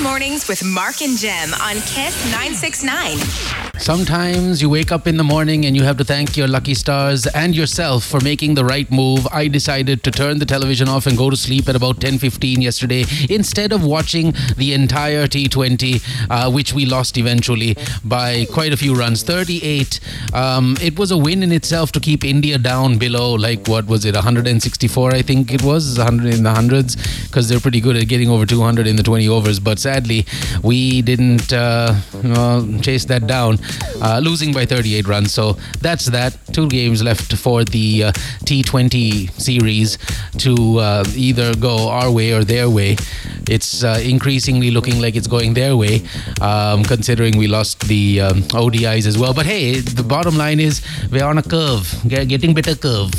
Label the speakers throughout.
Speaker 1: Mornings with Mark and Jem on Kiss 969.
Speaker 2: Sometimes you wake up in the morning and you have to thank your lucky stars and yourself for making the right move. I decided to turn the television off and go to sleep at about 10:15 yesterday instead of watching the entire T20, uh, which we lost eventually by quite a few runs, 38. Um, it was a win in itself to keep India down below, like what was it, 164? I think it was 100 in the hundreds, because they're pretty good at getting over 200 in the 20 overs. But sadly, we didn't uh, well, chase that down uh, losing by 38 runs. So that's that. Two games left for the uh, T20 series to uh, either go our way or their way. It's uh, increasingly looking like it's going their way, um, considering we lost the um, ODIs as well. But hey, the bottom line is we're on a curve, getting better curve,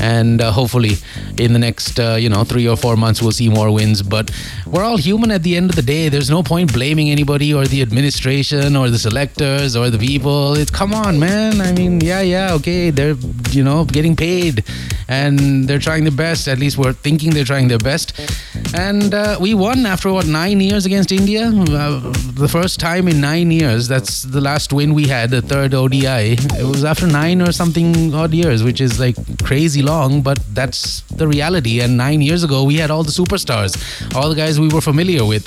Speaker 2: and uh, hopefully in the next uh, you know three or four months we'll see more wins. But we're all human at the end of the day. There's no point blaming anybody or the administration or the selectors or the people. It's come on, man. I mean, yeah, yeah, okay. They're you know getting paid and they're trying their best. At least we're thinking they're trying their best. And uh, we won after what nine years against India. Uh, the first time in nine years. That's the last win we had, the third ODI. It was after nine or something odd years, which is like crazy long, but that's the reality. And nine years ago, we had all the superstars, all the guys we were familiar with.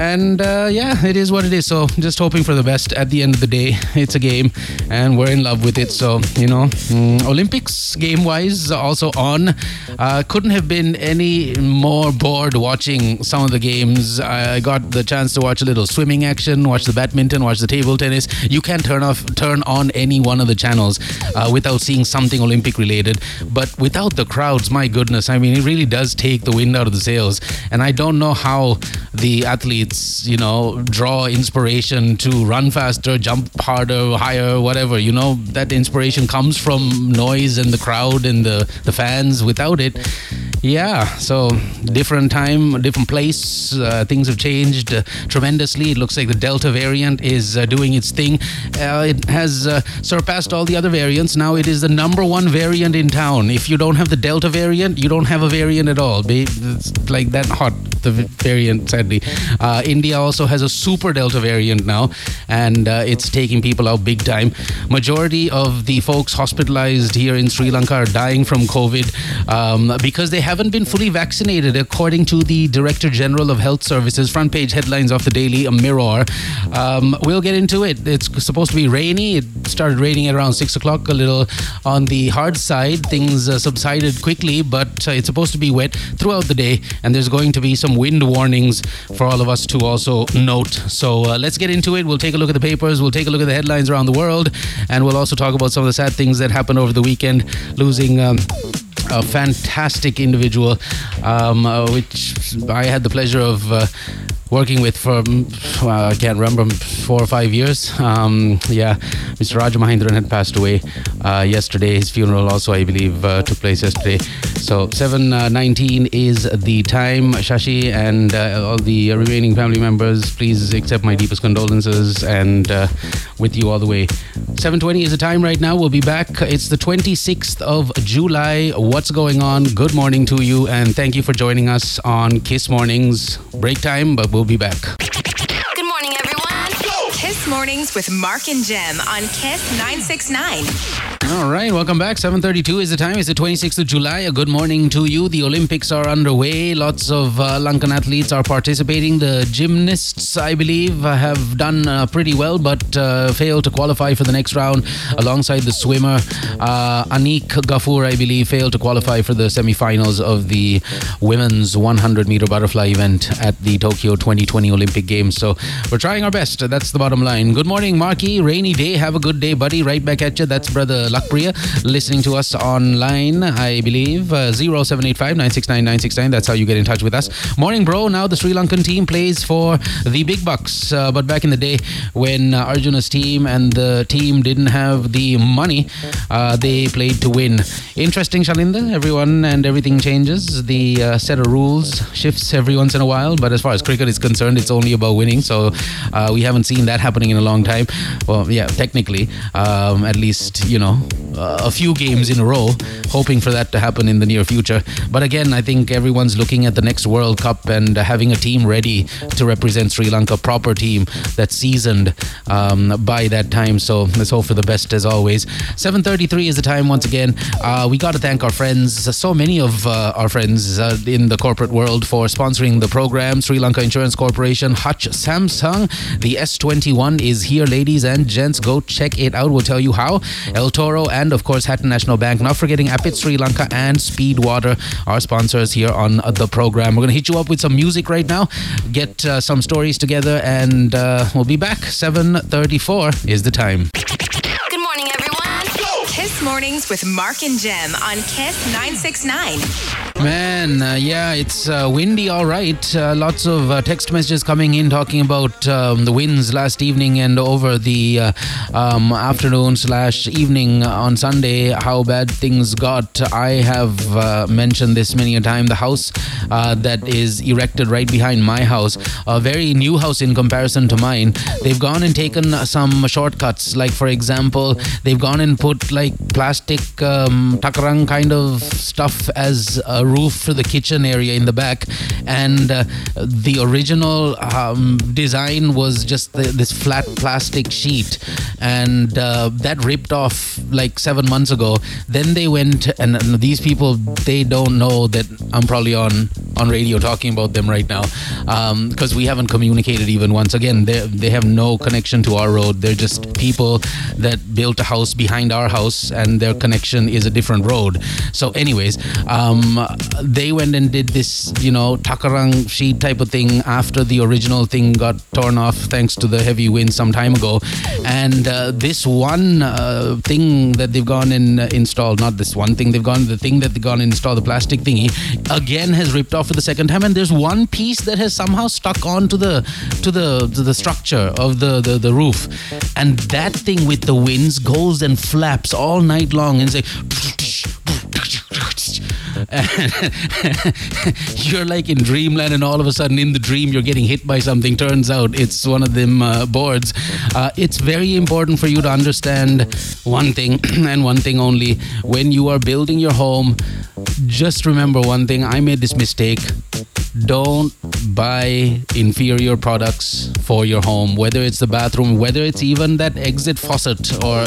Speaker 2: And uh, yeah, it is what it is. So just hoping for the best. At the end of the day, it's a game, and we're in love with it. So you know, mm, Olympics game wise also on. Uh, couldn't have been any more bored watching some of the games. I got the chance to watch a little swimming action, watch the badminton, watch the table tennis. You can't turn off, turn on any one of the channels uh, without seeing something Olympic related. But without the crowds, my goodness, I mean, it really does take the wind out of the sails. And I don't know how the athletes, you know, draw inspiration to run faster, jump harder, higher, whatever. You know, that inspiration comes from noise and the crowd and the, the fans. Without it, yeah, so different time, different place. Uh, things have changed uh, tremendously. It looks like the Delta variant is uh, doing its thing. Uh, it has uh, surpassed all the other variants. Now it is the number one variant in town. If you don't have the Delta variant, you don't have a variant at all. It's like that hot, the variant, sadly. Uh, India also has a super Delta variant now, and it's taking people out big time. Majority of the folks hospitalized here in Sri Lanka are dying from COVID um, because they haven't been fully vaccinated, according to the Director General of Health Services. Front page headlines of the Daily a Mirror. Um, we'll get into it. It's supposed to be rainy. It started raining at around six o'clock, a little on the hard side. Things uh, subsided quickly, but uh, it's supposed to be wet throughout the day, and there's going to be some wind warnings for all of us to also note. So uh, let's get into it. We'll take a look at the papers. We'll take a look at the headlines around the world, and we'll also talk about some of the sad things that happened over the weekend, losing. Um, a fantastic individual, um, uh, which I had the pleasure of uh, working with for well, I can't remember four or five years. Um, yeah, Mr. Raja Mahendran had passed away uh, yesterday. His funeral also, I believe, uh, took place yesterday. So 7:19 uh, is the time. Shashi and uh, all the remaining family members, please accept my deepest condolences and uh, with you all the way. 7:20 is the time right now. We'll be back. It's the 26th of July. What's going on? Good morning to you, and thank you for joining us on Kiss Mornings. Break time, but we'll We'll be back.
Speaker 1: Good morning, everyone. Kiss Mornings with Mark and Jem on Kiss 969.
Speaker 2: All right, welcome back. 7:32 is the time. It's the 26th of July. A good morning to you. The Olympics are underway. Lots of uh, Lankan athletes are participating. The gymnasts, I believe, have done uh, pretty well, but uh, failed to qualify for the next round. Alongside the swimmer uh, Aniqa Kapoor, I believe, failed to qualify for the semifinals of the women's 100 meter butterfly event at the Tokyo 2020 Olympic Games. So we're trying our best. That's the bottom line. Good morning, Marky. Rainy day. Have a good day, buddy. Right back at you. That's brother. Lakpriya, listening to us online, I believe. Uh, 0785 969 969. That's how you get in touch with us. Morning, bro. Now the Sri Lankan team plays for the big bucks. Uh, but back in the day, when uh, Arjuna's team and the team didn't have the money, uh, they played to win. Interesting, Shalinda. Everyone and everything changes. The uh, set of rules shifts every once in a while. But as far as cricket is concerned, it's only about winning. So uh, we haven't seen that happening in a long time. Well, yeah, technically, um, at least, you know, uh, a few games in a row, hoping for that to happen in the near future. But again, I think everyone's looking at the next World Cup and having a team ready to represent Sri Lanka, proper team that's seasoned um, by that time. So let's hope for the best as always. 7:33 is the time once again. Uh, we got to thank our friends, so many of uh, our friends uh, in the corporate world for sponsoring the program. Sri Lanka Insurance Corporation, Hutch Samsung, the S21 is here, ladies and gents. Go check it out. We'll tell you how. El Toro and of course Hatton National Bank. Not forgetting Apit Sri Lanka and Speedwater, our sponsors here on the program. We're gonna hit you up with some music right now, get uh, some stories together, and uh, we'll be back. 7:34 is the time.
Speaker 1: Good morning, everyone. Kiss Mornings with Mark and Jem on Kiss 969.
Speaker 2: Man, uh, yeah, it's uh, windy, all right. Uh, lots of uh, text messages coming in talking about um, the winds last evening and over the uh, um, afternoon slash evening on Sunday. How bad things got. I have uh, mentioned this many a time. The house that is erected right behind my house, a very new house in comparison to mine. They've gone and taken some shortcuts. Like for example, they've gone and put like plastic um, kind of stuff as a roof for the kitchen area in the back, and uh, the original um, design was just the, this flat plastic sheet, and uh, that ripped off like seven months ago. Then they went, and these people they don't know that I'm probably on on radio talking about them right now because um, we haven't communicated even once. Again, they they have no connection to our road. They're just people that built a house behind our house, and their connection is a different road. So, anyways, um, they went and did this, you know, takarang sheet type of thing after the original thing got torn off thanks to the heavy wind some time ago. And uh, this one uh, thing that they've gone and uh, installed, not this one thing they've gone, the thing that they've gone and installed, the plastic thingy, again has ripped off for the second time. And there's one piece that has somehow stuck onto the to the to the structure of the, the, the roof. And that thing with the winds goes and flaps all night long and say you're like in dreamland, and all of a sudden in the dream you're getting hit by something. Turns out it's one of them uh, boards. Uh, it's very important for you to understand one thing and one thing only. When you are building your home, just remember one thing. I made this mistake don't buy inferior products for your home, whether it's the bathroom, whether it's even that exit faucet or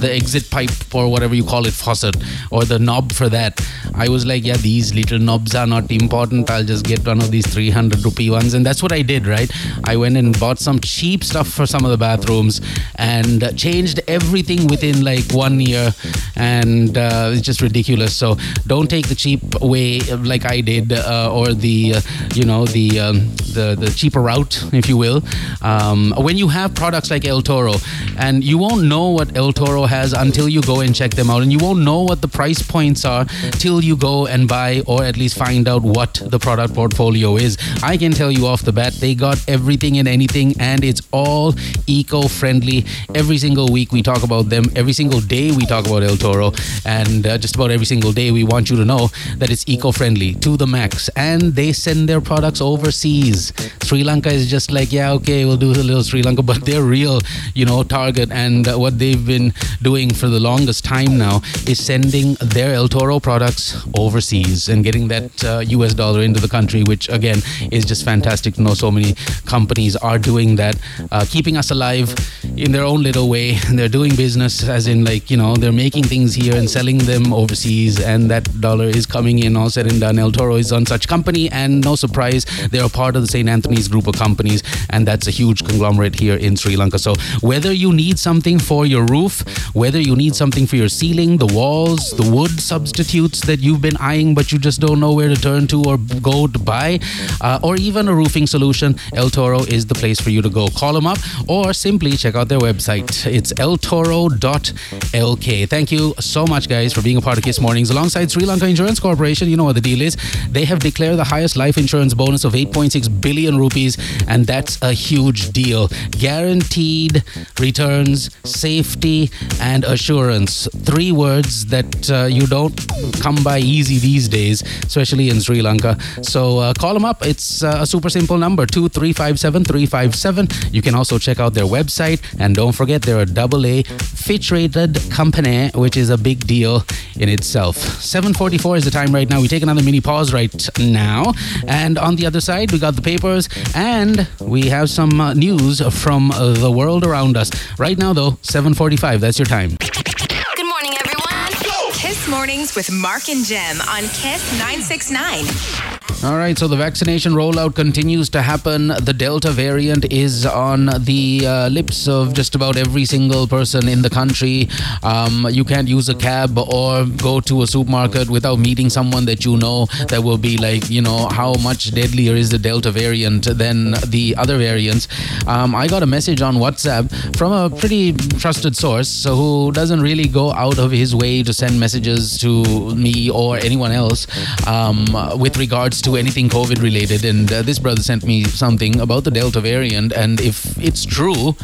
Speaker 2: the exit pipe or whatever you call it, faucet or the knob for that. I was like, yeah, these little knobs are not important. I'll just get one of these 300 rupee ones. And that's what I did, right? I went and bought some cheap stuff for some of the bathrooms and changed everything within like one year. And uh, it's just ridiculous. So don't take the cheap way like I did uh, or the, uh, you know, the, um, the, the cheaper route, if you will. Um, when you have products like El Toro, and you won't know what El Toro has until you go and check them out. And you won't know what the price points are till you go and buy or at least find out what the product portfolio is. I can tell you off the bat, they got everything and anything, and it's all eco friendly. Every single week we talk about them. Every single day we talk about El Toro. And uh, just about every single day we want you to know that it's eco friendly to the max. And they send their products overseas. Sri Lanka is just like, yeah, okay, we'll do a little Sri Lanka, but they're real, you know, target. And uh, what they've been doing for the longest time now is sending their El Toro products overseas and getting that uh, US dollar into the country, which again is just fantastic to know so many companies are doing that, uh, keeping us alive in their own little way. They're doing business, as in, like, you know, they're making things here and selling them overseas, and that dollar is coming in all said and done. El Toro is on such company, and no surprise, they're part of the St. Anthony's group of companies, and that's a huge conglomerate here in Sri Lanka. So, whether you need something for your roof, whether you need something for your ceiling, the walls, the wood substitutes that you've been eyeing but you just don't know where to turn to or go to buy, uh, or even a roofing solution, El Toro is the place for you to go. Call them up or simply check out their website. It's eltoro.lk. Thank you so much, guys, for being a part of Kiss Mornings. Alongside Sri Lanka Insurance Corporation, you know what the deal is. They have declared the highest life insurance bonus of 8.6 billion rupees, and that's a huge deal. Guaranteed returns, safety, and assurance. Three words that uh, you don't come by easy these days, especially in Sri Lanka. So uh, call them up. It's uh, a super simple number 2357 357. You can also check out their website. And don't forget, they're a double A Fitch rated company, which is a big deal in itself. 744 is the time right now. We take another mini pause right now. And on the other side, we got the papers and we have some uh, news from uh, the world around us. Right now, though, 745. That's your time.
Speaker 1: Good morning, everyone. Kiss Mornings with Mark and Jem on Kiss 969.
Speaker 2: All right, so the vaccination rollout continues to happen. The Delta variant is on the uh, lips of just about every single person in the country. Um, you can't use a cab or go to a supermarket without meeting someone that you know that will be like, you know, how much deadlier is the Delta variant than the other variants. Um, I got a message on WhatsApp from a pretty trusted source who doesn't really go out of his way to send messages to me or anyone else um, with regards to anything COVID related. And uh, this brother sent me something about the Delta variant. And if it's true,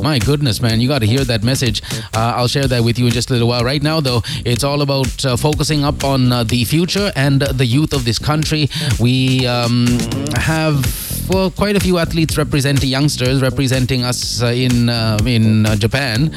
Speaker 2: my goodness, man, you got to hear that message. Uh, I'll share that with you in just a little while. Right now, though, it's all about uh, focusing up on uh, the future and the youth of this country. We um, have well, quite a few athletes representing youngsters representing us uh, in uh, in uh, Japan.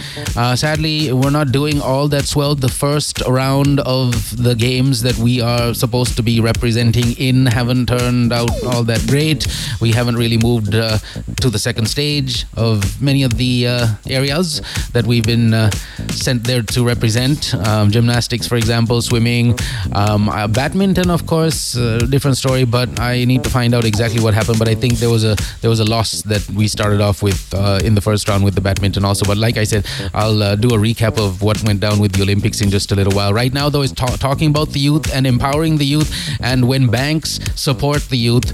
Speaker 2: Sadly, we're not doing all that well. The first round of the games that we are supposed to be representing in haven't turned out all that great. We haven't really moved to the second stage of many of the areas that we've been sent there to represent. Um, gymnastics, for example, swimming, um, badminton, of course, different story. But I need to find out exactly what happened. But I think think there was a there was a loss that we started off with uh, in the first round with the badminton also. But like I said, I'll uh, do a recap of what went down with the Olympics in just a little while. Right now, though, is ta- talking about the youth and empowering the youth. And when banks support the youth,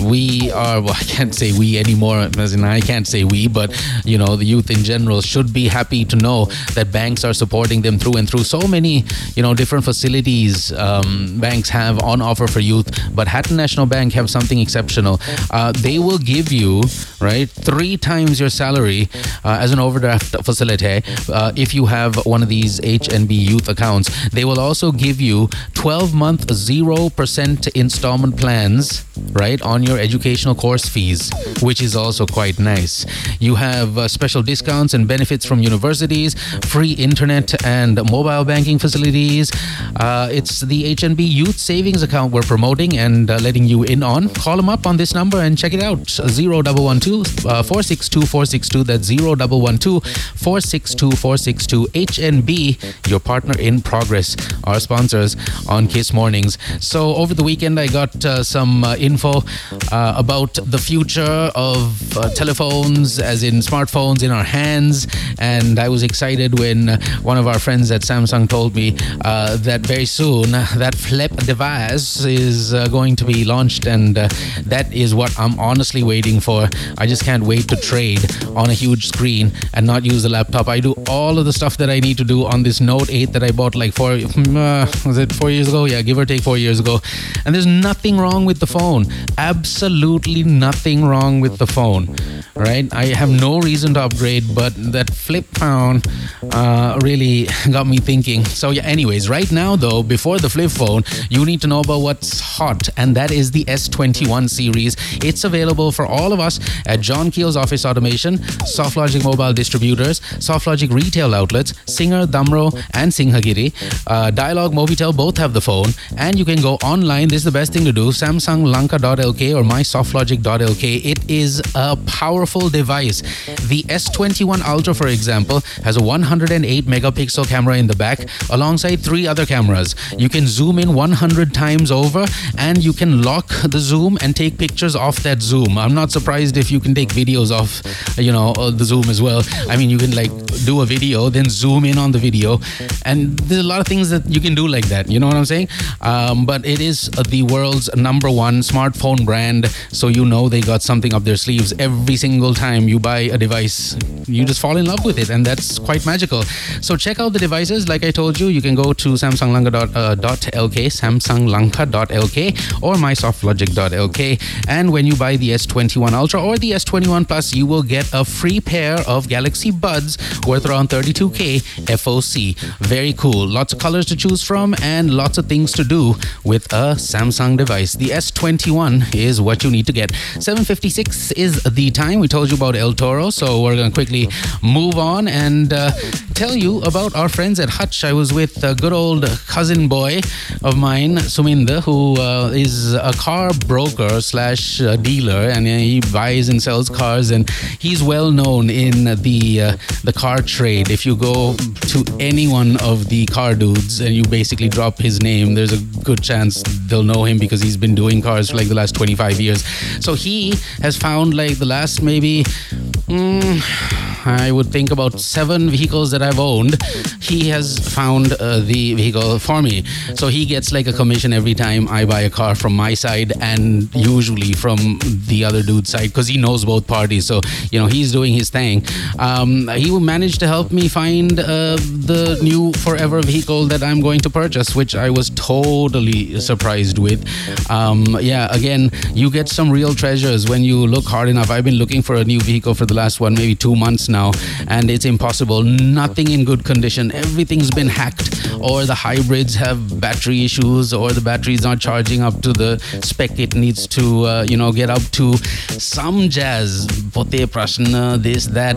Speaker 2: we are well, I can't say we anymore. As in, I can't say we, but you know, the youth in general should be happy to know that banks are supporting them through and through. So many, you know, different facilities um, banks have on offer for youth, but Hatton National Bank have something exceptional. Uh, they will give you right three times your salary uh, as an overdraft facility uh, if you have one of these HNB youth accounts. They will also give you 12 month 0% installment plans right on your educational course fees, which is also quite nice. You have uh, special discounts and benefits from universities, free internet and mobile banking facilities. Uh, it's the HNB Youth Savings account we're promoting and uh, letting you in on. Call them up on this number and check it out. 0112 uh, 462 462. That's 0112 462 462. HNB, your partner in progress, our sponsors on Kiss Mornings. So over the weekend, I got uh, some uh, info uh, about the future of uh, telephones, as in smartphones in our hands. And I was excited when uh, one of our friends at Samsung told me that very soon that flip device is going to be launched. And that is what I'm honestly waiting for. I just can't wait to trade on a huge screen and not use the laptop. I do all of the stuff that I need to do on this Note 8 that I bought like four, uh, was it four years ago? Yeah, give or take four years ago. And there's nothing wrong with the phone. Absolutely nothing wrong with the phone, right? I have no reason to upgrade, but that flip phone uh, really got me thinking. So, yeah, anyways, right now though, before the flip phone, you need to know about what's hot, and that is the S21 series. It's available for all of us at John Keells Office Automation, SoftLogic Mobile Distributors, SoftLogic Retail Outlets, Singer, Damro, and Singhagiri. Uh, Dialog, Mobitel both have the phone, and you can go online. This is the best thing to do SamsungLanka.lk or mysoftlogic.lk. It is a powerful device. The S21 Ultra, for example, has a 108 megapixel camera in the back alongside three other cameras. You can zoom in 100 times over and you can lock the zoom and take pictures off that zoom. I'm not surprised if you can take videos off, you know, uh, the zoom as well. I mean, you can like do a video, then zoom in on the video, and there's a lot of things that you can do like that. You know what I'm saying? Um, but it is the world's number one smartphone brand, so you know they got something up their sleeves every single time you buy a device. You just fall in love with it, and that's quite magical. So check out the devices. Like I told you, you can go to samsunglanka.lk, uh, samsunglanka.lk, or mysoftlogic.lk, and when you you buy the S21 Ultra or the S21 Plus, you will get a free pair of Galaxy Buds worth around 32k FOC. Very cool. Lots of colors to choose from and lots of things to do with a Samsung device. The S21 is what you need to get. 7:56 is the time. We told you about El Toro, so we're going to quickly move on and uh, tell you about our friends at Hutch. I was with a good old cousin boy of mine, Suminda, who uh, is a car broker slash uh, dealer, and he buys and sells cars, and he's well known in the uh, the car trade. If you go to any one of the car dudes and you basically drop his name, there's a good chance they'll know him because he's been doing cars for like the last 25 years. So he has found like the last maybe. Mm, I would think about seven vehicles that I've owned. He has found uh, the vehicle for me. So he gets like a commission every time I buy a car from my side and usually from the other dude's side because he knows both parties. So, you know, he's doing his thing. Um, he managed to help me find uh, the new forever vehicle that I'm going to purchase, which I was totally surprised with. Um, yeah, again, you get some real treasures when you look hard enough. I've been looking for a new vehicle for the last one, maybe two months now, and it's impossible. Nothing in good condition. Everything's been hacked, or the hybrids have battery issues, or the battery's not charging up to the spec it needs to, uh, you know, get up to. Some jazz, pote prashna, this, that.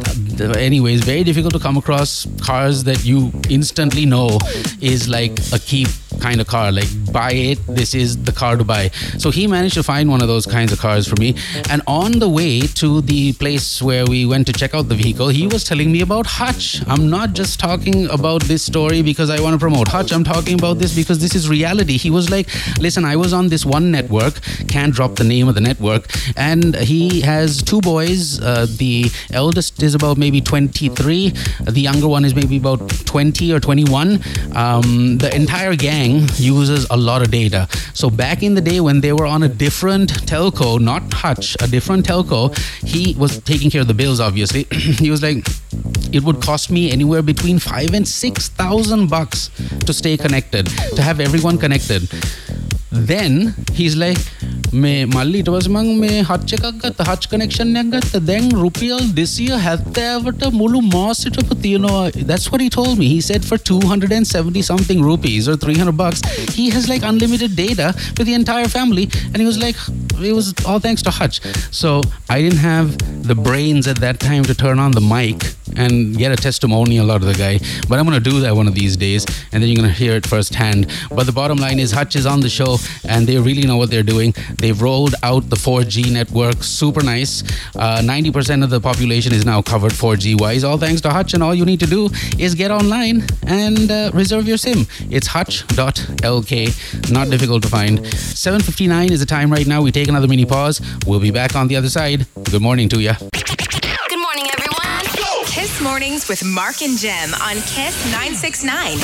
Speaker 2: Anyways, very difficult to come across cars that you instantly know is like a keep kind of car. Like buy it. This is the car to buy. So he managed to find one of those kinds of cars for me. And on the way to the place where we went to check out the vehicle he was telling me about hutch. I'm not just talking about this story because i want to promote hutch. I'm talking about this because this is reality. He was like listen i was on this one network. Can't drop the name of the network. And he has two boys. Uh, the eldest is about maybe 23 the younger one is maybe about 20 or 21 um, the entire gang uses a lot of data. So back in the day when they were on a different telco, not Hutch, a different telco, he was taking care of the bills. Obviously, he was like, it would cost me anywhere between five and six thousand bucks to stay connected, to have everyone connected. Then he's like, මේ මල්ලිට වසමං මේ හච්චකක් ගත්ත Hutch කනෙක්ෂන්යක් ගත්ත දැන් රුපියල් දෙසිය හැත්තෑවට මුළු මාසිටප තියෙනවා that's what he told me he said for 270 something rupees or 300 bucks he has like unlimited data for the entire family and he was like it was all thanks to Hutch so I didn't have the brains at that time to turn on the mic and get a testimonial out of the guy but I'm gonna do that one of these days and then you're gonna hear it firsthand but the bottom line is Hutch is on the show and they really know what they're doing They've rolled out the 4G network, super nice. Uh, 90% of the population is now covered 4G wise, all thanks to Hutch. And all you need to do is get online and uh, reserve your SIM. It's hutch.lk, not difficult to find. 7:59 is the time right now. We take another mini pause. We'll be back on the other side. Good morning to you.
Speaker 1: Good morning, everyone. Kiss Mornings with Mark and Jem on Kiss 969.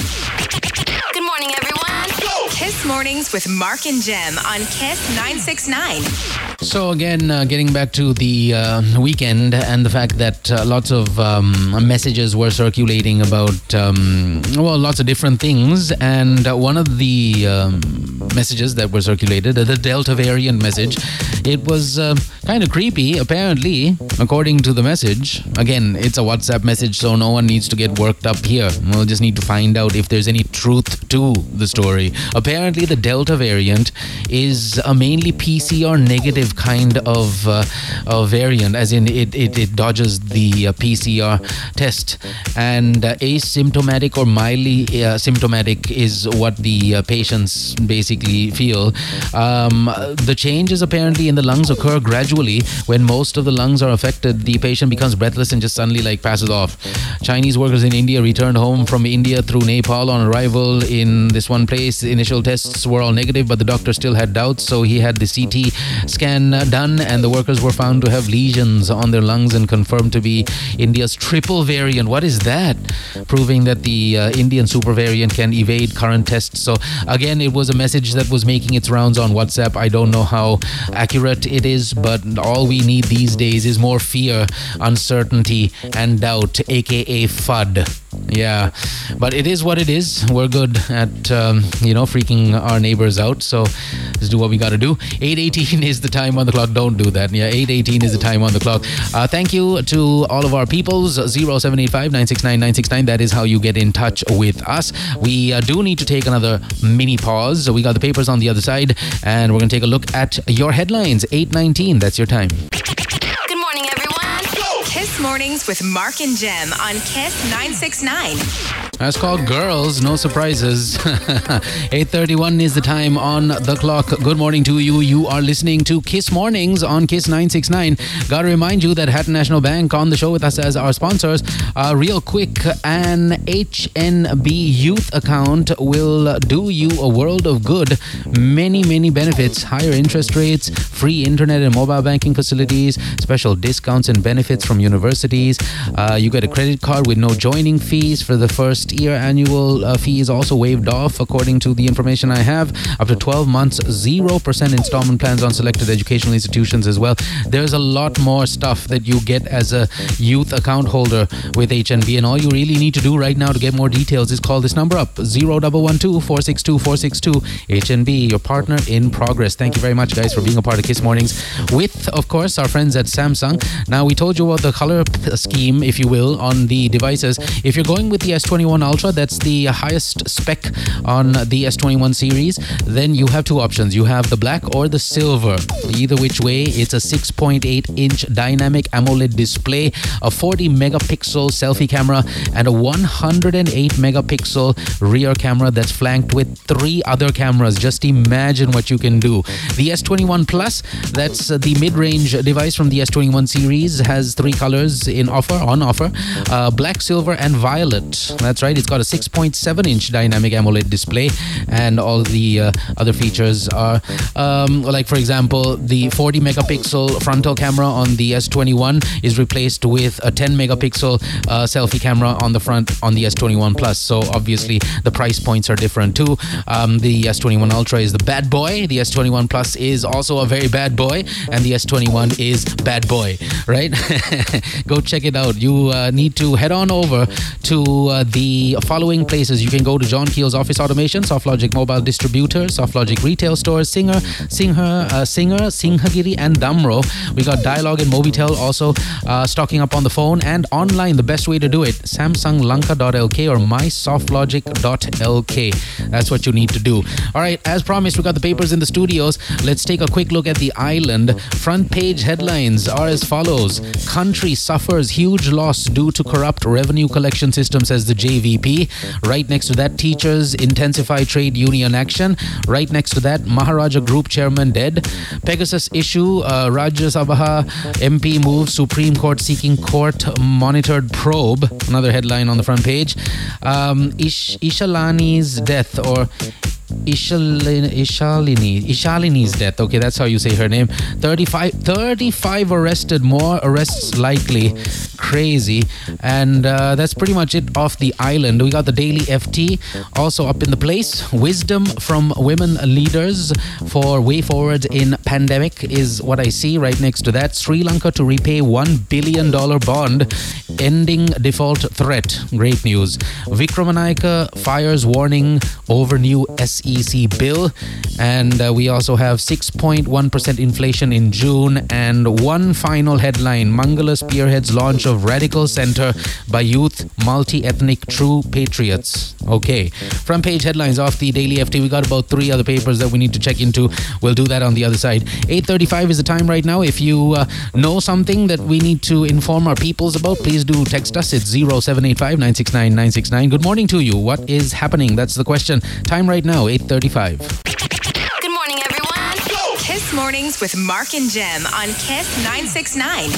Speaker 1: Good morning, everyone. Kiss Mornings with Mark and Jem on Kiss 969.
Speaker 2: So again, uh, getting back to the uh, weekend and the fact that uh, lots of um, messages were circulating about um, well, lots of different things, and uh, one of the um, messages that were circulated, the Delta variant message, it was uh, kind of creepy. Apparently, according to the message, again, it's a WhatsApp message, so no one needs to get worked up here. We'll just need to find out if there's any truth to the story. Apparently, the Delta variant is a mainly PCR negative kind of, uh, variant, as in it, it, it dodges the uh, PCR test. And uh, asymptomatic or mildly uh, symptomatic is what the uh, patients basically feel. Um, the changes apparently in the lungs occur gradually. When most of the lungs are affected, the patient becomes breathless and just suddenly like passes off. Chinese workers in India returned home from India through Nepal on arrival in this one place. Initial tests were all negative, but the doctor still had doubts, so he had the CT scan uh, done, and the workers were found to have lesions on their lungs and confirmed to be India's triple variant. What is that? Proving that the uh, Indian super variant can evade current tests. So, again, it was a message that was making its rounds on WhatsApp. I don't know how accurate it is, but all we need these days is more fear, uncertainty, and doubt, aka FUD. Yeah, but it is what it is. We're good at um, you know freaking our neighbors out. So let's do what we got to do. 8:18 is the time on the clock. Don't do that. Yeah, 8:18 is the time on the clock. Uh, thank you to all of our peoples. 0785 969 969. That is how you get in touch with us. We uh, do need to take another mini pause. So We got the papers on the other side, and we're gonna take a look at your headlines. 8:19. That's your time.
Speaker 1: Mornings with Mark and Jem on Kiss 969.
Speaker 2: That's called Girls, no surprises. 8:31 is the time on the clock. Good morning to you. You are listening to Kiss Mornings on Kiss 969. Got to remind you that Hatton National Bank on the show with us as our sponsors. Uh, real quick, an HNB Youth account will do you a world of good. Many, many benefits: higher interest rates, free internet and mobile banking facilities, special discounts and benefits from universities. Uh, you get a credit card with no joining fees for the first first year annual uh, fee is also waived off, according to the information I have. Up to 12 months, 0% installment plans on selected educational institutions as well. There's a lot more stuff that you get as a youth account holder with HNB, and all you really need to do right now to get more details is call this number up 0112 462 462 HNB, your partner in progress. Thank you very much, guys, for being a part of Kiss Mornings with, of course, our friends at Samsung. Now, we told you about the color scheme, if you will, on the devices. If you're going with the S21 S21 Ultra, that's the highest spec on the S21 series, then you have two options. You have the black or the silver. Either which way, it's a 6.8 inch dynamic AMOLED display, a 40 megapixel selfie camera, and a 108 megapixel rear camera that's flanked with three other cameras. Just imagine what you can do. The S21 Plus, that's the mid range device from the S21 series, has three colors in offer, on offer uh, black, silver, and violet. That's right. It's got a 6.7 inch dynamic AMOLED display, and all the uh, other features are um, like, for example, the 40 megapixel frontal camera on the S21 is replaced with a 10 megapixel uh, selfie camera on the front on the S21 Plus. So obviously the price points are different too. Um, the S21 Ultra is the bad boy. The S21 Plus is also a very bad boy, and the S21 is bad boy. Right? Go check it out. You uh, need to head on over to uh, the following places. You can go to John Keells Office Automation, SoftLogic Mobile Distributor, SoftLogic Retail Stores, Singer, Singer, uh, Singer, Singhagiri, and Damro. We got Dialog and Mobitel also uh, stocking up on the phone and online. The best way to do it: SamsungLanka.lk or MySoftLogic.lk. That's what you need to do. All right, as promised, we got the papers in the studios. Let's take a quick look at the island. Front page headlines are as follows: Country suffers huge loss due to corrupt revenue collection system, says the JV. VP. Right next to that, teachers intensify trade union action. Right next to that, Maharaja Group chairman dead. Pegasus issue, uh, Rajya Sabha MP moves Supreme Court seeking court monitored probe. Another headline on the front page. Um, Ish- Ishalani's death or Ishalini, Ishalini, Ishalini's death. Okay, that's how you say her name. 35, 35 arrested, more arrests likely. Crazy. And uh, that's pretty much it off the island. We got the Daily FT also up in the place. Wisdom from women leaders for way forward in pandemic is what I see right next to that. Sri Lanka to repay $1 billion bond, ending default threat. Great news. Vikramanayake fires warning over new SEC bill. And uh, we also have 6.1% inflation in June. And one final headline Mangala spearheads launch of Radical Center by youth multi ethnic true patriots. Okay. Front page headlines off the Daily FT. We got about three other papers that we need to check into. We'll do that on the other side. 8.35 is the time right now. If you uh, know something that we need to inform our peoples about, please do text us. It's 0785 969 969. Good morning to you. What is happening? That's the question. Time right now, 8.35.
Speaker 1: Good morning, everyone. Mornings with Mark and Jem on Kiss 969.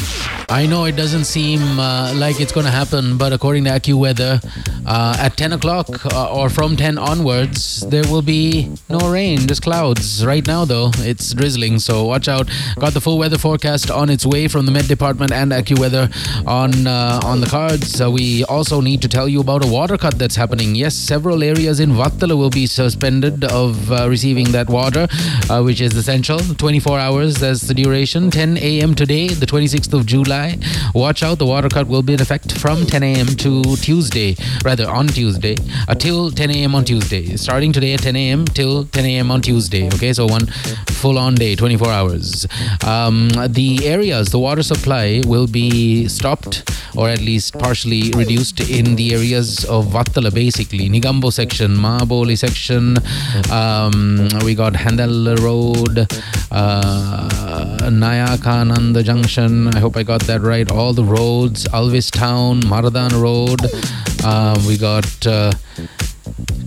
Speaker 2: I know it doesn't seem uh, like it's going to happen, but according to AccuWeather, uh, at 10 o'clock uh, or from 10 onwards, there will be no rain, just clouds. Right now, though, it's drizzling, so watch out. Got the full weather forecast on its way from the Met Department and AccuWeather on uh, on the cards. we also need to tell you about a water cut that's happening. Yes, several areas in Vattala will be suspended of uh, receiving that water, uh, which is essential. 24 hours. That's the duration. 10 a.m. today, the 26th of July. Watch out, the water cut will be in effect from 10 a.m. to Tuesday, rather on Tuesday, until 10 a.m. on Tuesday. Starting today at 10 a.m. till 10 a.m. on Tuesday. Okay, so one full on day, 24 hours. Um, the areas, the water supply will be stopped or at least partially reduced in the areas of Vattala, basically. Negombo section, Mahaboli section, um, we got Handel Road, uh, Nayakananda Junction. I hope I got that right. All the roads, Alvis Town, Maradan Road. Um, we got. Uh,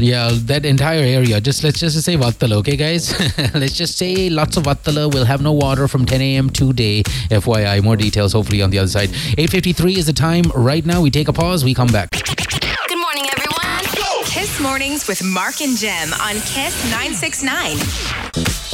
Speaker 2: yeah, that entire area. Just let's just say Vattala, okay, guys? let's just say lots of Vattala will have no water from 10 a.m. today. FYI, more details hopefully on the other side. 8:53 is the time. Right now, we take a pause. We come back.
Speaker 1: Good morning, everyone. Kiss mornings with Mark and Jem on Kiss 969.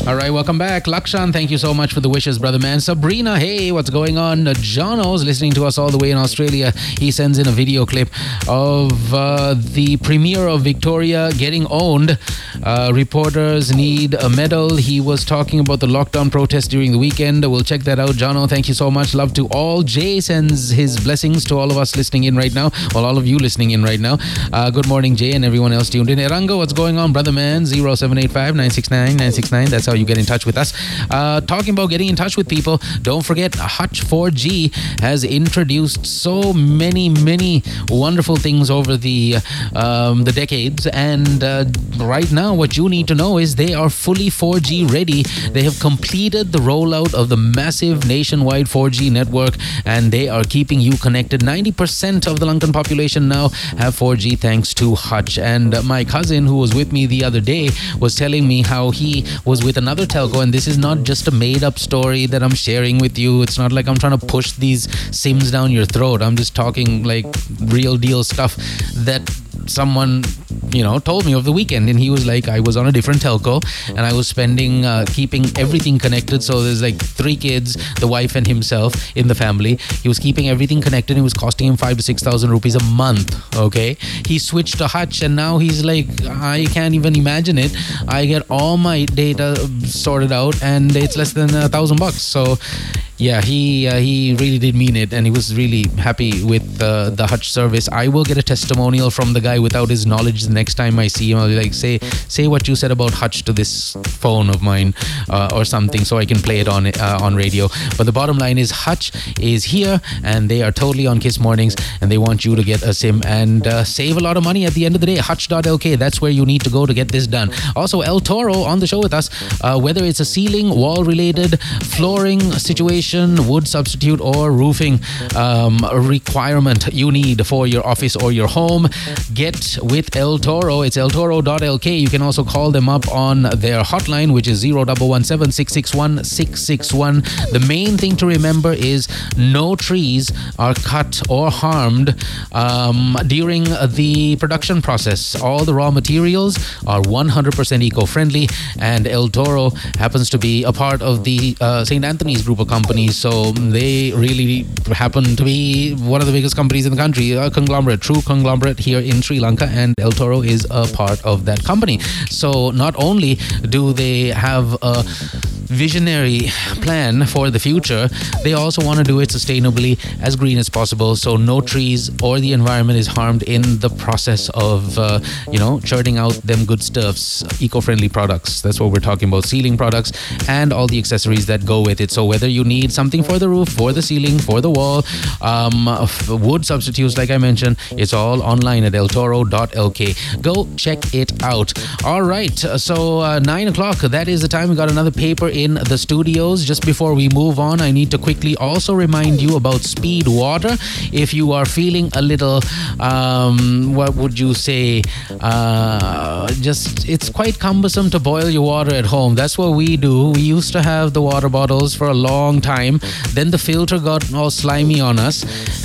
Speaker 2: All right, welcome back. Lakshan, thank you so much for the wishes, brother man. Sabrina, hey, what's going on? Jono's listening to us all the way in Australia. He sends in a video clip of uh, the premier of Victoria getting owned. Uh, reporters need a medal. He was talking about the lockdown protest during the weekend. We'll check that out. Jono, thank you so much. Love to all. Jay sends his blessings to all of us listening in right now. Well, all of you listening in right now. Uh, good morning, Jay, and everyone else tuned in. Eranga, what's going on, brother man? 0785 969 969. That's how you get in touch with us. Uh, talking about getting in touch with people, don't forget Hutch 4G has introduced so many, many wonderful things over the um, the decades. And uh, right now, what you need to know is they are fully 4G ready. They have completed the rollout of the massive nationwide 4G network, and they are keeping you connected. 90% of the Lankan population now have 4G thanks to Hutch. And my cousin, who was with me the other day, was telling me how he was with another telco, and this is not just a made up story that I'm sharing with you. It's not like I'm trying to push these sims down your throat. I'm just talking like real deal stuff that someone you know told me over the weekend. And he was like i was on a different telco and i was spending uh, keeping everything connected. So there's like three kids the wife and himself in the family. He was keeping everything connected it was costing him five to six thousand rupees a month okay? He switched to hutch and now he's like i can't even imagine it. I get all my data sorted out and it's less than a thousand bucks. So yeah, he uh, he really did mean it, and he was really happy with uh, the Hutch service. I will get a testimonial from the guy without his knowledge the next time I see him. I'll be like, say say what you said about Hutch to this phone of mine uh, or something, so I can play it on uh, on radio. But the bottom line is, Hutch is here, and they are totally on Kiss Mornings, and they want you to get a sim and uh, save a lot of money at the end of the day. Hutch.lk, that's where you need to go to get this done. Also, El Toro on the show with us, uh, whether it's a ceiling, wall related, flooring situation wood substitute, or roofing um, requirement you need for your office or your home, get with El Toro. It's eltoro.lk. You can also call them up on their hotline, which is 0117 661 661. The main thing to remember is no trees are cut or harmed um, during the production process. All the raw materials are 100% eco friendly, and El Toro happens to be a part of the uh, St. Anthony's group of companies So they really happen to be one of the biggest companies in the country, a conglomerate, true conglomerate here in Sri Lanka, and El Toro is a part of that company. So not only do they have a visionary plan for the future, they also want to do it sustainably, as green as possible, so no trees or the environment is harmed in the process of, uh, you know, churning out them good stuffs, eco-friendly products. That's what we're talking about, ceiling products and all the accessories that go with it. So whether you need something for the roof, for the ceiling, for the wall, um, wood substitutes, like I mentioned, it's all online at eltoro.lk. Go check it out. All right, so uh, nine o'clock. That is the time. We got another paper in the studios. Just before we move on, I need to quickly also remind you about Speed Water. If you are feeling a little, um, what would you say, uh, just it's quite cumbersome to boil your water at home. That's what we do. We used to have the water bottles for a long time. Then the filter got all slimy on us,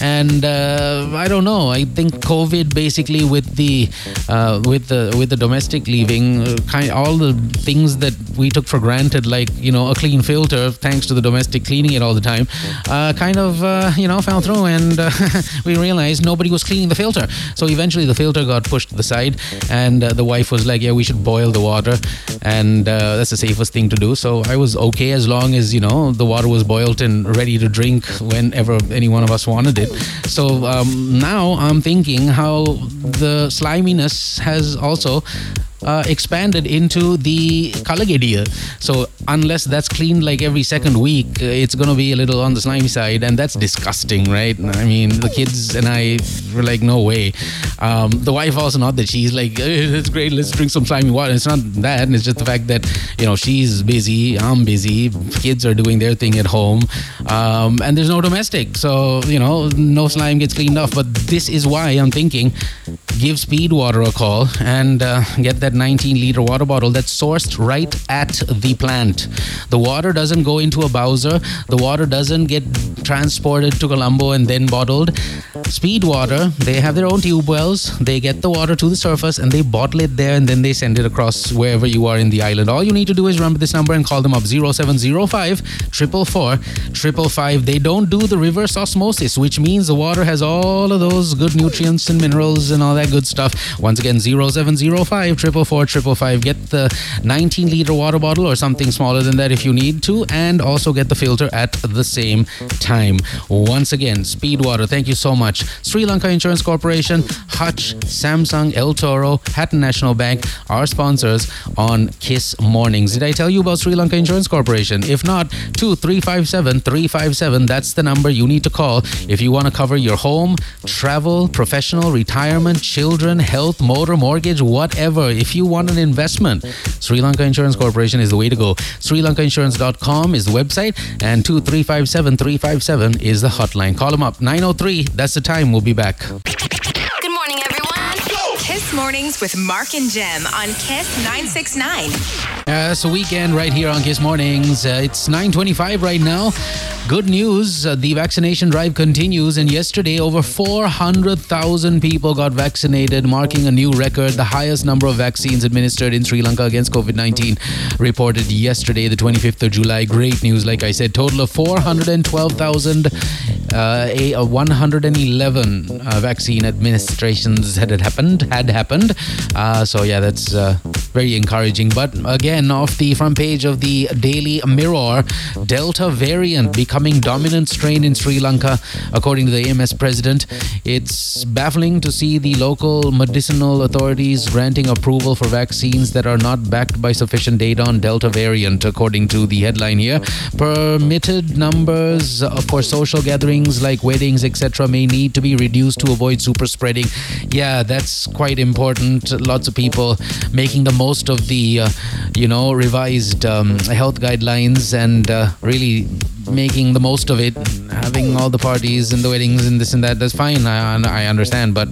Speaker 2: and uh, I don't know. I think COVID basically with the uh, with the with the domestic leaving, uh, kind all the things that we took for granted, like you know, a clean filter, thanks to the domestic cleaning it all the time, uh, kind of, uh, you know, fell through. And uh, we realized nobody was cleaning the filter. So eventually the filter got pushed to the side. And the wife was like, yeah, we should boil the water. And that's the safest thing to do. So I was okay as long as, you know, the water was boiled and ready to drink whenever any one of us wanted it. So um, now I'm thinking how the sliminess has also uh, expanded into the Kalagadia. So unless that's cleaned like every second week, uh, it's going to be a little on the slimy side, and that's disgusting, right? I mean, the kids and I were like, no way. Um, the wife also not that she's like, it's great, let's drink some slimy water. It's not that, it's just the fact that you know she's busy, I'm busy, kids are doing their thing at home, um, and there's no domestic, so you know no slime gets cleaned off. But this is why I'm thinking, give Speedwater a call and uh, get that that 19 liter water bottle that's sourced right at the plant. The water doesn't go into a bowser, the water doesn't get transported to Colombo and then bottled. Speed Water, they have their own tube wells, they get the water to the surface and they bottle it there and then they send it across wherever you are in the island. All you need to do is remember this number and call them up 0705 444 555. They don't do the reverse osmosis, which means the water has all of those good nutrients and minerals and all that good stuff. Once again, 0705 four triple five. Get the 19 liter water bottle or something smaller than that if you need to, and also get the filter at the same time. Once again, Speed Water. Thank you so much. Sri Lanka Insurance Corporation, Hutch, Samsung, El Toro, Hatton National Bank, our sponsors on Kiss Mornings. Did I tell you about Sri Lanka Insurance Corporation? If not, 2357 357. That's the number you need to call if you want to cover your home, travel, professional, retirement, children, health, motor, mortgage, whatever. If if you want an investment, Sri Lanka Insurance Corporation is the way to go. SriLankaInsurance.com is the website, and 2357 357 is the hotline. Call them up 903. That's the time. We'll be back.
Speaker 1: Mornings with Mark and Jem on Kiss 969.
Speaker 2: Uh, a weekend right here on Kiss Mornings. Uh, it's 9:25 right now. Good news: uh, the vaccination drive continues, and yesterday over 400,000 people got vaccinated, marking a new record, the highest number of vaccines administered in Sri Lanka against COVID-19 reported yesterday, the 25th of July. Great news, like I said, total of 412,000. Uh, a, a 111 uh, vaccine administrations had happened had happened uh, so yeah that's uh, very encouraging but again off the front page of the Daily Mirror Delta variant becoming dominant strain in Sri Lanka according to the AMS president it's baffling to see the local medicinal authorities granting approval for vaccines that are not backed by sufficient data on Delta variant according to the headline here permitted numbers for social gatherings like weddings, etc., may need to be reduced to avoid super spreading. Yeah, that's quite important. Lots of people making the most of the, uh, you know, revised um, health guidelines and uh, really making the most of it, having all the parties and the weddings and this and that. That's fine. I, I understand. But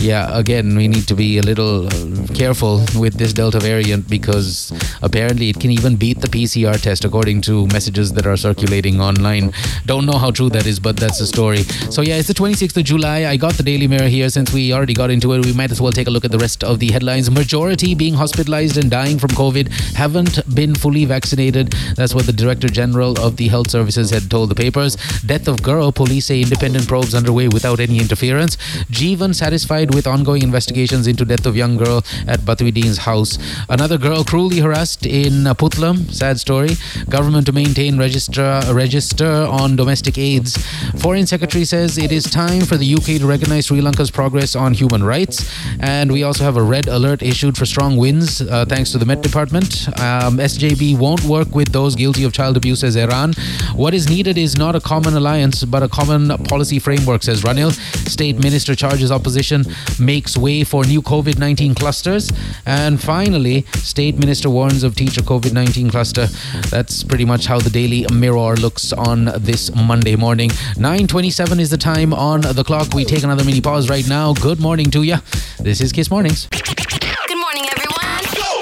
Speaker 2: yeah, again, we need to be a little uh, careful with this Delta variant because apparently it can even beat the PCR test according to messages that are circulating online. Don't know how true that is, but that's the story. So yeah, it's the 26th of July. I got the Daily Mirror here since we already got into it. We might as well take a look at the rest of the headlines. Majority being hospitalized and dying from COVID haven't been fully vaccinated. That's what the Director General of the Health Services had told the papers. Death of girl. Police say independent probes underway without any interference. Jeevan satisfied with ongoing investigations into death of young girl at Bathiudeen's house. Another girl cruelly harassed in Putlam. Sad story. Government to maintain register register on domestic aids. Foreign Secretary says it is time for the UK to recognize Sri Lanka's progress on human rights. And we also have a red alert issued for strong winds, uh, thanks to the Met Department. Um, SJB won't work with those guilty of child abuse, as Iran. What is needed is not a common alliance, but a common policy framework, says Ranil. State Minister charges opposition, makes way for new COVID 19 clusters. And finally, State Minister warns of teacher COVID 19 cluster. That's pretty much how the Daily Mirror looks on this Monday morning. 9.27 is the time on the clock. We take another mini pause right now. Good morning to you. This is Kiss Mornings.
Speaker 1: Good morning, everyone.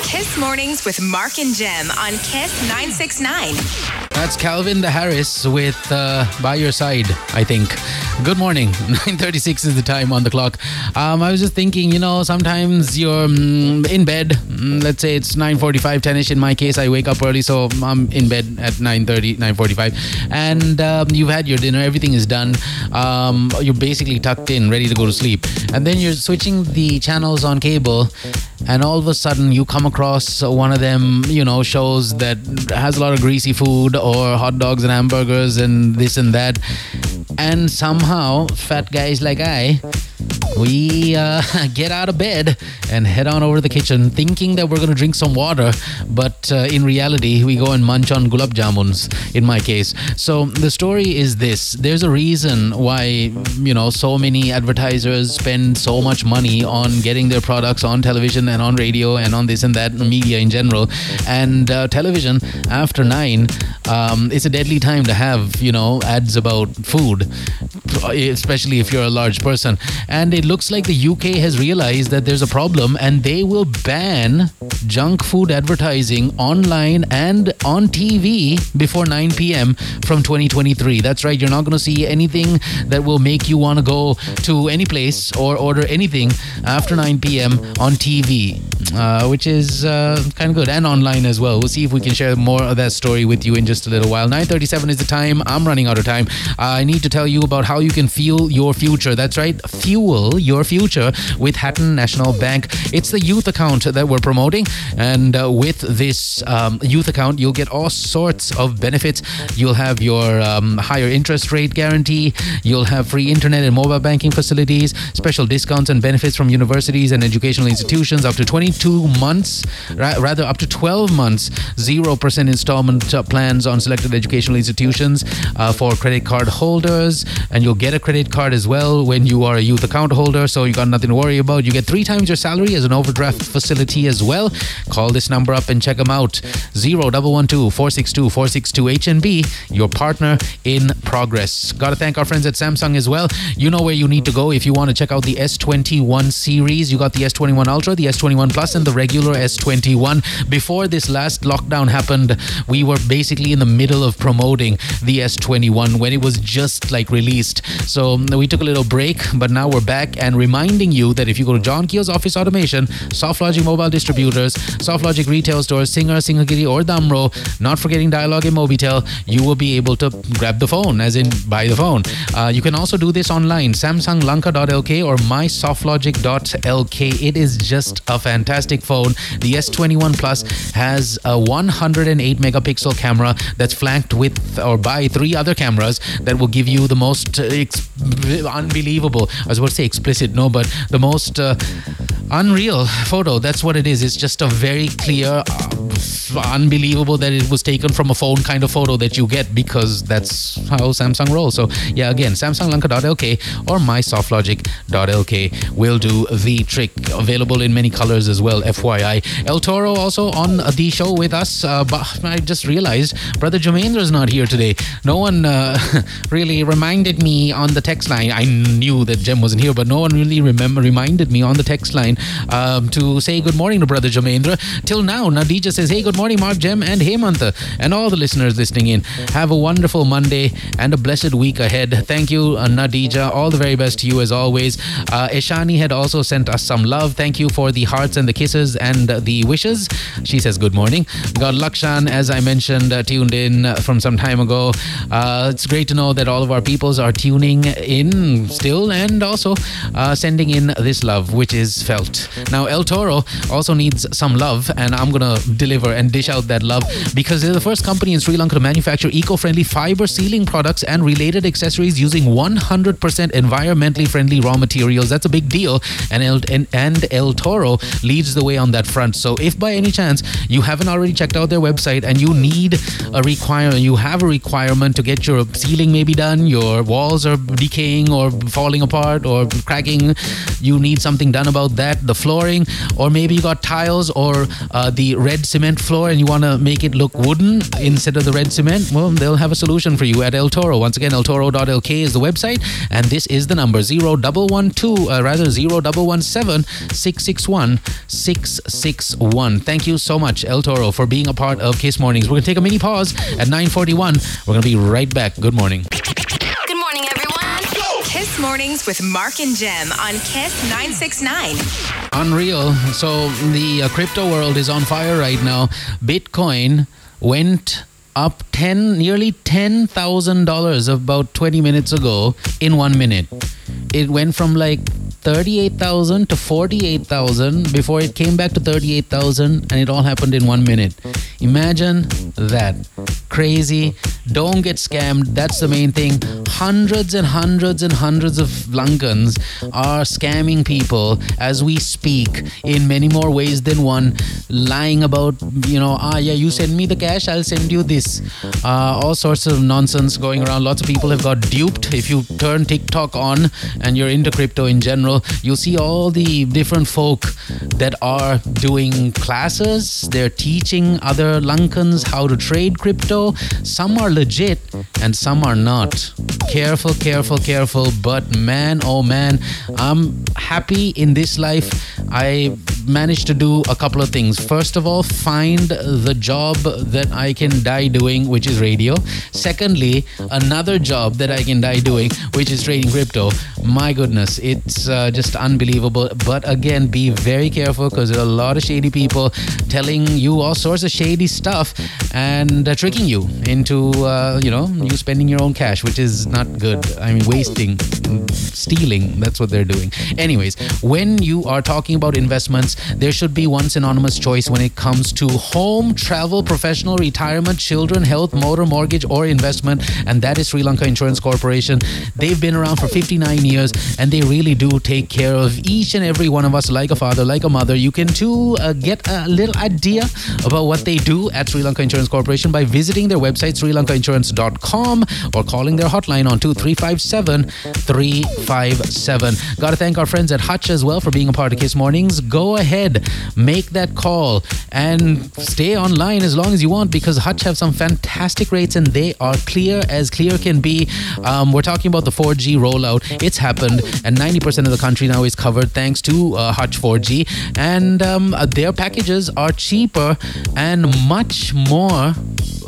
Speaker 1: Kiss Mornings with Mark and Jem on Kiss 969.
Speaker 2: That's Calvin the Harris with uh, By Your Side, I think. Good morning. 9.36 is the time on the clock. Um, I was just thinking, you know, sometimes you're mm, in bed. Mm, let's say it's 9.45, 10ish. In my case, I wake up early, so I'm in bed at 9.30, 9.45. And um, you've had your dinner. Everything is done. Um, you're basically tucked in, ready to go to sleep. And then you're switching the channels on cable and all of a sudden you come across one of them, you know, shows that has a lot of greasy food or hot dogs and hamburgers and this and that. And somehow, fat guys like I we uh, get out of bed and head on over to the kitchen thinking that we're going to drink some water but uh, in reality we go and munch on gulab jamuns in my case. So the story is this. There's a reason why you know so many advertisers spend so much money on getting their products on television and on radio and on this and that media in general. And uh, television after 9 um, it's a deadly time to have you know ads about food especially if you're a large person and it looks like the UK has realized that there's a problem and they will ban junk food advertising online and on TV before 9 p.m. from 2023. That's right, you're not going to see anything that will make you want to go to any place or order anything after 9 p.m. on TV, uh, which is uh, kind of good, and online as well. We'll see if we can share more of that story with you in just a little while. 9:37 is the time. I'm running out of time. I need to tell you about how you can fuel your future. That's right, fuel your future with Hatton National Bank. It's the youth account that we're promoting, and uh, with this um, youth account, you'll get all sorts of benefits. You'll have your um, higher interest rate guarantee, you'll have free internet and mobile banking facilities, special discounts and benefits from universities and educational institutions up to 22 months, ra- rather up to 12 months, 0% installment plans on selected educational institutions uh, for credit card holders, and you'll get a credit card as well when you are a youth account holder so you got nothing to worry about. You get three times your salary as an overdraft facility as well. Call this number up and check them out. 0112 462 462 HNB, your partner in progress. Got to thank our friends at Samsung as well. You know where you need to go if you want to check out the S21 series. You got the S21 Ultra, the S21 Plus, and the regular S21. Before this last lockdown happened, we were basically in the middle of promoting the S21 when it was just like released. So we took a little break, but now we're back and reminding you that if you go to John Keells Office Automation, SoftLogic Mobile Distributors, SoftLogic Retail Stores, Singer, Singhagiri, or Damro, not forgetting Dialog and Mobitel, you will be able to grab the phone, as in buy the phone. Uh, you can also do this online, SamsungLanka.lk or mysoftlogic.lk. It is just a fantastic phone. The S21 Plus has a 108 megapixel camera that's flanked with or by three other cameras that will give you the most uh, unbelievable, as was to say explicit, no, but the most uh, unreal photo. That's what it is. It's just a very clear, uh, unbelievable that it was taken from a phone kind of photo that you get because that's how Samsung rolls. So, yeah, again, SamsungLanka.lk or mysoftlogic.lk will do the trick. Available in many colors as well, FYI. El Toro also on the show with us, uh, but I just realized Brother Jamendra is not here today. No one uh, really reminded me on the text line. I knew that Jem wasn't here, but no one really remember reminded me on the text line um, to say good morning to Brother Jamendra. Till now, Nadija says, Hey, good morning, Mark Jem and Hemantha, and all the listeners listening in. Have a wonderful Monday and a blessed week ahead. Thank you, uh, Nadija. All the very best to you as always. Uh, Ishani had also sent us some love. Thank you for the hearts and the kisses and uh, the wishes. She says, Good morning. Got Lakshan, as I mentioned, uh, tuned in from some time ago. Uh, it's great to know that all of our peoples are tuning in still and also uh, sending in this love, which is felt. Now, El Toro also needs some love, and I'm to deliver and dish out that love because they're the first company in Sri Lanka to manufacture eco friendly fiber ceiling products and related accessories using 100% environmentally friendly raw materials. That's a big deal, and El, and, and El Toro leads the way on that front. So, if by any chance you haven't already checked out their website and you need a requirement, you have a requirement to get your ceiling maybe done, your walls are decaying or falling apart or cracking, you need something done about that, at the flooring, or maybe you got tiles or uh, the red cement floor and you want to make it look wooden instead of the red cement, well, they'll have a solution for you at El Toro. Once again, eltoro.lk is the website, and this is the number 0112, uh, rather 0117 661 661. Thank you so much, El Toro, for being a part of Kiss Mornings. We're going to take a mini pause at 941. We're going to be right back. Good morning.
Speaker 1: Good morning, everyone. Kiss Mornings with Mark and Jem on Kiss 969.
Speaker 2: Unreal. So the uh, crypto world is on fire right now. Bitcoin went up 10 nearly $10,000 about 20 minutes ago in 1 minute. It went from like 38,000 to 48,000 before it came back to 38,000 and it all happened in 1 minute. Imagine that. Crazy. Don't get scammed. That's the main thing. Hundreds and hundreds and hundreds of Lankans are scamming people as we speak in many more ways than one, lying about, you know, ah, yeah, you send me the cash, I'll send you this. Uh, all sorts of nonsense going around. Lots of people have got duped. If you turn TikTok on and you're into crypto in general, you'll see all the different folk that are doing classes. They're teaching other Lankans how to trade crypto. Some are legit and some are not. Careful, careful, careful. But man, oh man, I'm happy in this life. I managed to do a couple of things. First of all, find the job that I can die doing, which is radio. Secondly, another job that I can die doing, which is trading crypto. My goodness, it's uh, just unbelievable. But again, be very careful because there are a lot of shady people telling you all sorts of shady stuff and uh, tricking you into, uh, you know, you spending your own cash, which is not good. I mean, wasting, stealing. That's what they're doing. Anyways, when you are talking about investments, there should be one synonymous choice when it comes to home, travel, professional, retirement, children, health, motor, mortgage, or investment, and that is Sri Lanka Insurance Corporation. They've been around for 59 years and they really do take care of each and every one of us like a father, like a mother. You can too uh, get a little idea about what they do at Sri Lanka Insurance Corporation by visiting their website, Sri srilankainsurance.com, or calling their hotline on 2357 357. Gotta thank our friends at Hutch as well for being a part of Kiss Mornings. Go ahead, make that call, and stay online as long as you want because Hutch have some fantastic rates and they are clear as clear can be. Um, we're talking about the 4G rollout. It's happened, and 90% of the country now is covered thanks to uh, Hutch 4G. And um, their packages are cheaper and much more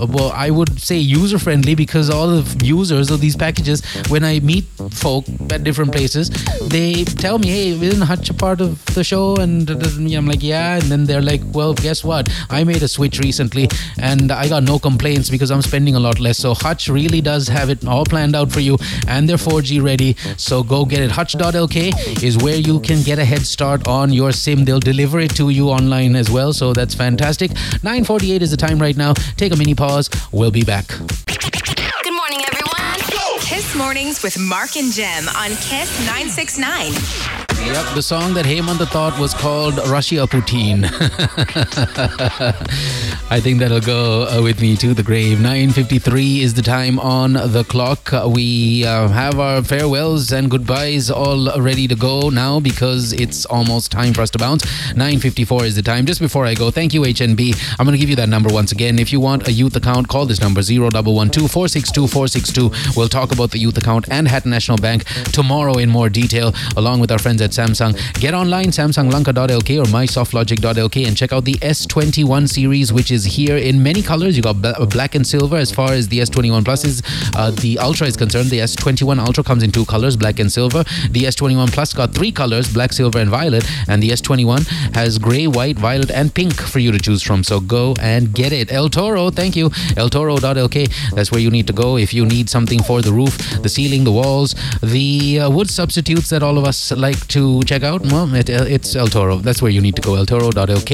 Speaker 2: well, I would say user friendly because all the users of these packages, when I meet folk at different places, they tell me, "Hey, isn't Hutch a part of the show?" And I'm like, "Yeah." And then they're like, "Well, guess what? I made a switch recently, and I got no complaints because I'm spending a lot less." So Hutch really does have it all planned out for you, and they're 4G ready. So go get it. Hutch.lk is where you can get a head start on your SIM. They'll deliver it to you online as well. So that's fantastic. 9:48 is the time right now. Take a mini pause pause. We'll be back.
Speaker 1: Good morning, everyone. Kiss Mornings with Mark and Jem on Kiss 969.
Speaker 2: Yep, the song that Hemantha thought was called Russia Putin. I think that'll go uh, with me to the grave. 9.53 is the time on the clock. Uh, we uh, have our farewells and goodbyes all ready to go now because it's almost time for us to bounce. 9.54 is the time. Just before I go, thank you, HNB. I'm going to give you that number once again. If you want a youth account, call this number 0112 462 462. We'll talk about the youth account and Hatton National Bank tomorrow in more detail, along with our friends at Samsung. Get online, samsunglanka.lk or mysoftlogic.lk, and check out the S21 series, which is here in many colors. You got black and silver as far as the S21 Plus is. Uh, the Ultra is concerned. The S21 Ultra comes in two colors, black and silver. The S21 Plus got three colors, black, silver, and violet. And the S21 has gray, white, violet, and pink for you to choose from. So go and get it. El Toro, thank you. El ElToro.lk. That's where you need to go if you need something for the roof, the ceiling, the walls, the uh, wood substitutes that all of us like to check out. Well, it, it's El Toro. That's where you need to go. ElToro.lk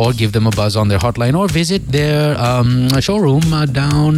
Speaker 2: or give them a buzz on their hotline or visit their um, showroom uh, down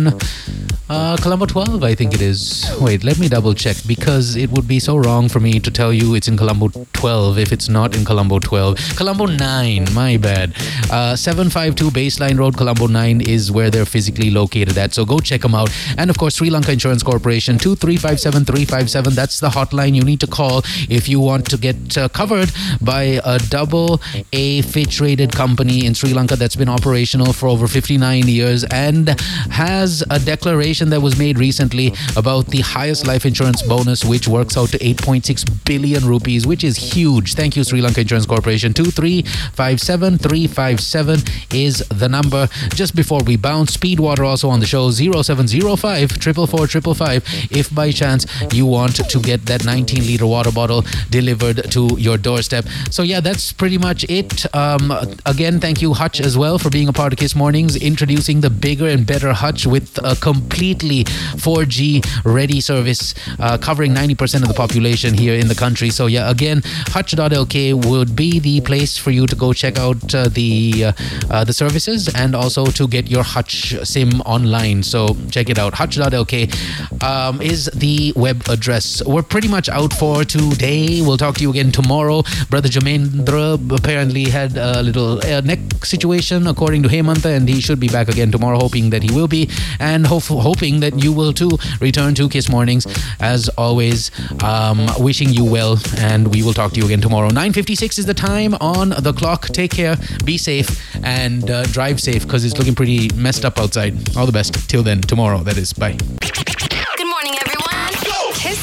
Speaker 2: Uh, Colombo 12, I think it is. Wait, let me double check because it would be so wrong for me to tell you it's in Colombo 12 if it's not in Colombo 12. Colombo 9, my bad. Uh, 752 Baseline Road, Colombo 9 is where they're physically located at. So go check them out. And of course, Sri Lanka Insurance Corporation, 2357357. That's the hotline you need to call if you want to get uh, covered by a double A Fitch rated company in Sri Lanka that's been operational for over 59 years and has a declaration that was made recently about the highest life insurance bonus, which works out to 8.6 billion rupees, which is huge. Thank you, Sri Lanka Insurance Corporation. 2357357 is the number. Just before we bounce, Speedwater also on the show 0705 if by chance you want to get that 19 liter water bottle delivered to your doorstep. So, yeah, that's pretty much it. Um, again, thank you, Hutch, as well, for being a part of Kiss Mornings, introducing the bigger and better Hutch with a completely 4G ready service uh, covering 90% of the population here in the country. So, yeah, again, Hutch.lk would be the place for you to go check out uh, the uh, uh, the services and also to get your Hutch SIM online. So, check it out. Hutch.lk um, is the web address. We're pretty much out for today. We'll talk to you again tomorrow. Brother Jamendra apparently had a little neck situation, according to Hemantha, and he should be back again tomorrow, hoping that he will be. And hoping that you will too return to Kiss Mornings. As always, um, wishing you well, and we will talk to you again tomorrow. 9:56 is the time on the clock. Take care, be safe, and uh, drive safe because it's looking pretty messed up outside. All the best. Till then, tomorrow. That is. Bye.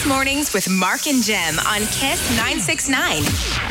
Speaker 1: Mornings with Mark and Jem on Kiss 969.